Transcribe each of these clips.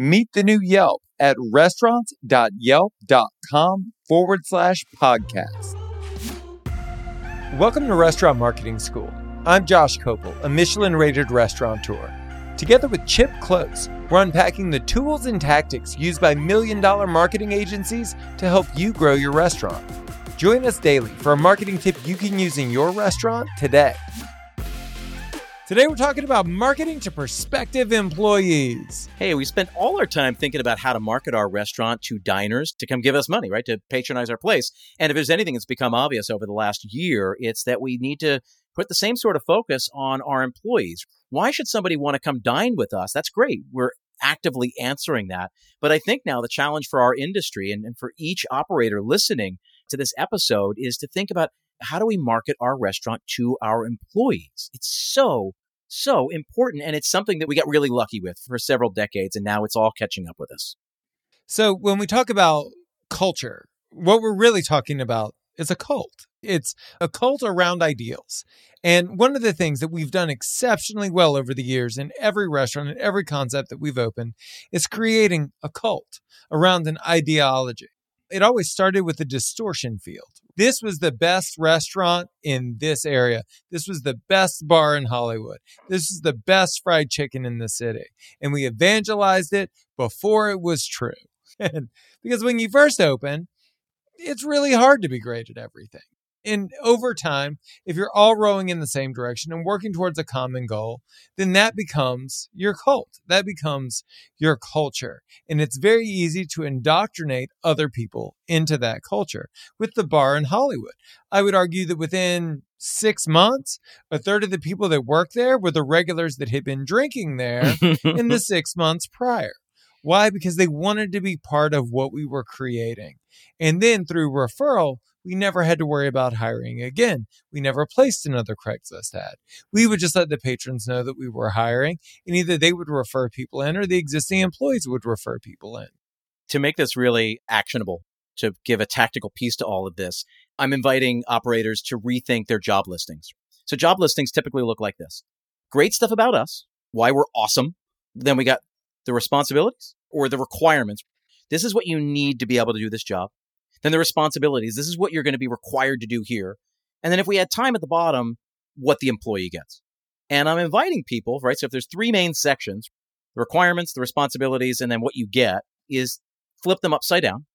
Meet the new Yelp at restaurants.yelp.com forward slash podcast. Welcome to Restaurant Marketing School. I'm Josh Kopel, a Michelin rated restaurateur. Together with Chip Klose, we're unpacking the tools and tactics used by million dollar marketing agencies to help you grow your restaurant. Join us daily for a marketing tip you can use in your restaurant today. Today, we're talking about marketing to prospective employees. Hey, we spent all our time thinking about how to market our restaurant to diners to come give us money, right? To patronize our place. And if there's anything that's become obvious over the last year, it's that we need to put the same sort of focus on our employees. Why should somebody want to come dine with us? That's great. We're actively answering that. But I think now the challenge for our industry and, and for each operator listening to this episode is to think about how do we market our restaurant to our employees? It's so, so important. And it's something that we got really lucky with for several decades. And now it's all catching up with us. So when we talk about culture, what we're really talking about is a cult. It's a cult around ideals. And one of the things that we've done exceptionally well over the years in every restaurant and every concept that we've opened is creating a cult around an ideology. It always started with the distortion field. This was the best restaurant in this area. This was the best bar in Hollywood. This is the best fried chicken in the city. And we evangelized it before it was true. Because when you first open, it's really hard to be great at everything. And over time, if you're all rowing in the same direction and working towards a common goal, then that becomes your cult. That becomes your culture. And it's very easy to indoctrinate other people into that culture. With the bar in Hollywood, I would argue that within six months, a third of the people that work there were the regulars that had been drinking there in the six months prior. Why? Because they wanted to be part of what we were creating. And then through referral, we never had to worry about hiring again. We never placed another Craigslist ad. We would just let the patrons know that we were hiring, and either they would refer people in or the existing employees would refer people in. To make this really actionable, to give a tactical piece to all of this, I'm inviting operators to rethink their job listings. So, job listings typically look like this great stuff about us, why we're awesome. Then we got the responsibilities or the requirements. This is what you need to be able to do this job. Then the responsibilities. This is what you're going to be required to do here. And then if we had time at the bottom, what the employee gets. And I'm inviting people, right? So if there's three main sections, the requirements, the responsibilities, and then what you get is flip them upside down.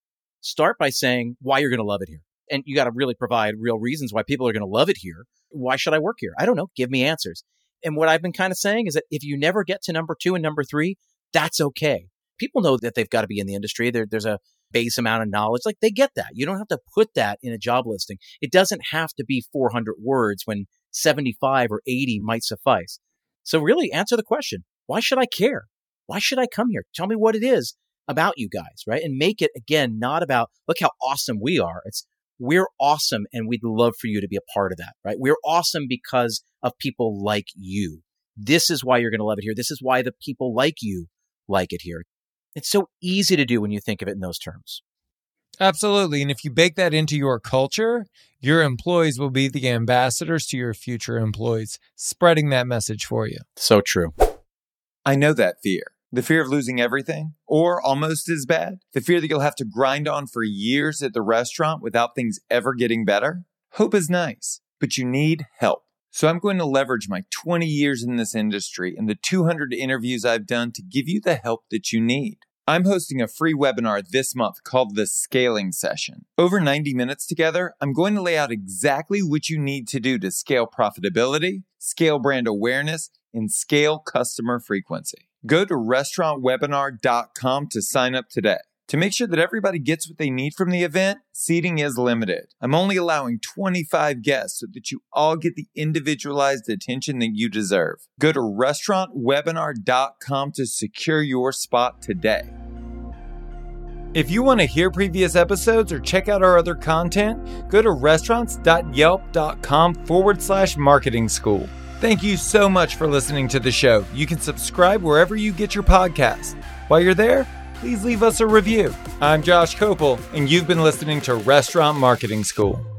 Start by saying why you're going to love it here. And you got to really provide real reasons why people are going to love it here. Why should I work here? I don't know. Give me answers. And what I've been kind of saying is that if you never get to number two and number three, that's okay. People know that they've got to be in the industry. There, there's a base amount of knowledge. Like they get that. You don't have to put that in a job listing. It doesn't have to be 400 words when 75 or 80 might suffice. So really answer the question. Why should I care? Why should I come here? Tell me what it is about you guys, right? And make it again, not about look how awesome we are. It's we're awesome and we'd love for you to be a part of that, right? We're awesome because of people like you. This is why you're going to love it here. This is why the people like you like it here. It's so easy to do when you think of it in those terms. Absolutely. And if you bake that into your culture, your employees will be the ambassadors to your future employees, spreading that message for you. So true. I know that fear. The fear of losing everything, or almost as bad, the fear that you'll have to grind on for years at the restaurant without things ever getting better. Hope is nice, but you need help. So I'm going to leverage my 20 years in this industry and the 200 interviews I've done to give you the help that you need. I'm hosting a free webinar this month called the Scaling Session. Over 90 minutes together, I'm going to lay out exactly what you need to do to scale profitability, scale brand awareness, and scale customer frequency. Go to restaurantwebinar.com to sign up today. To make sure that everybody gets what they need from the event, seating is limited. I'm only allowing 25 guests so that you all get the individualized attention that you deserve. Go to restaurantwebinar.com to secure your spot today. If you want to hear previous episodes or check out our other content, go to restaurants.yelp.com forward slash marketing school. Thank you so much for listening to the show. You can subscribe wherever you get your podcast. While you're there, please leave us a review. I'm Josh Kopel, and you've been listening to Restaurant Marketing School.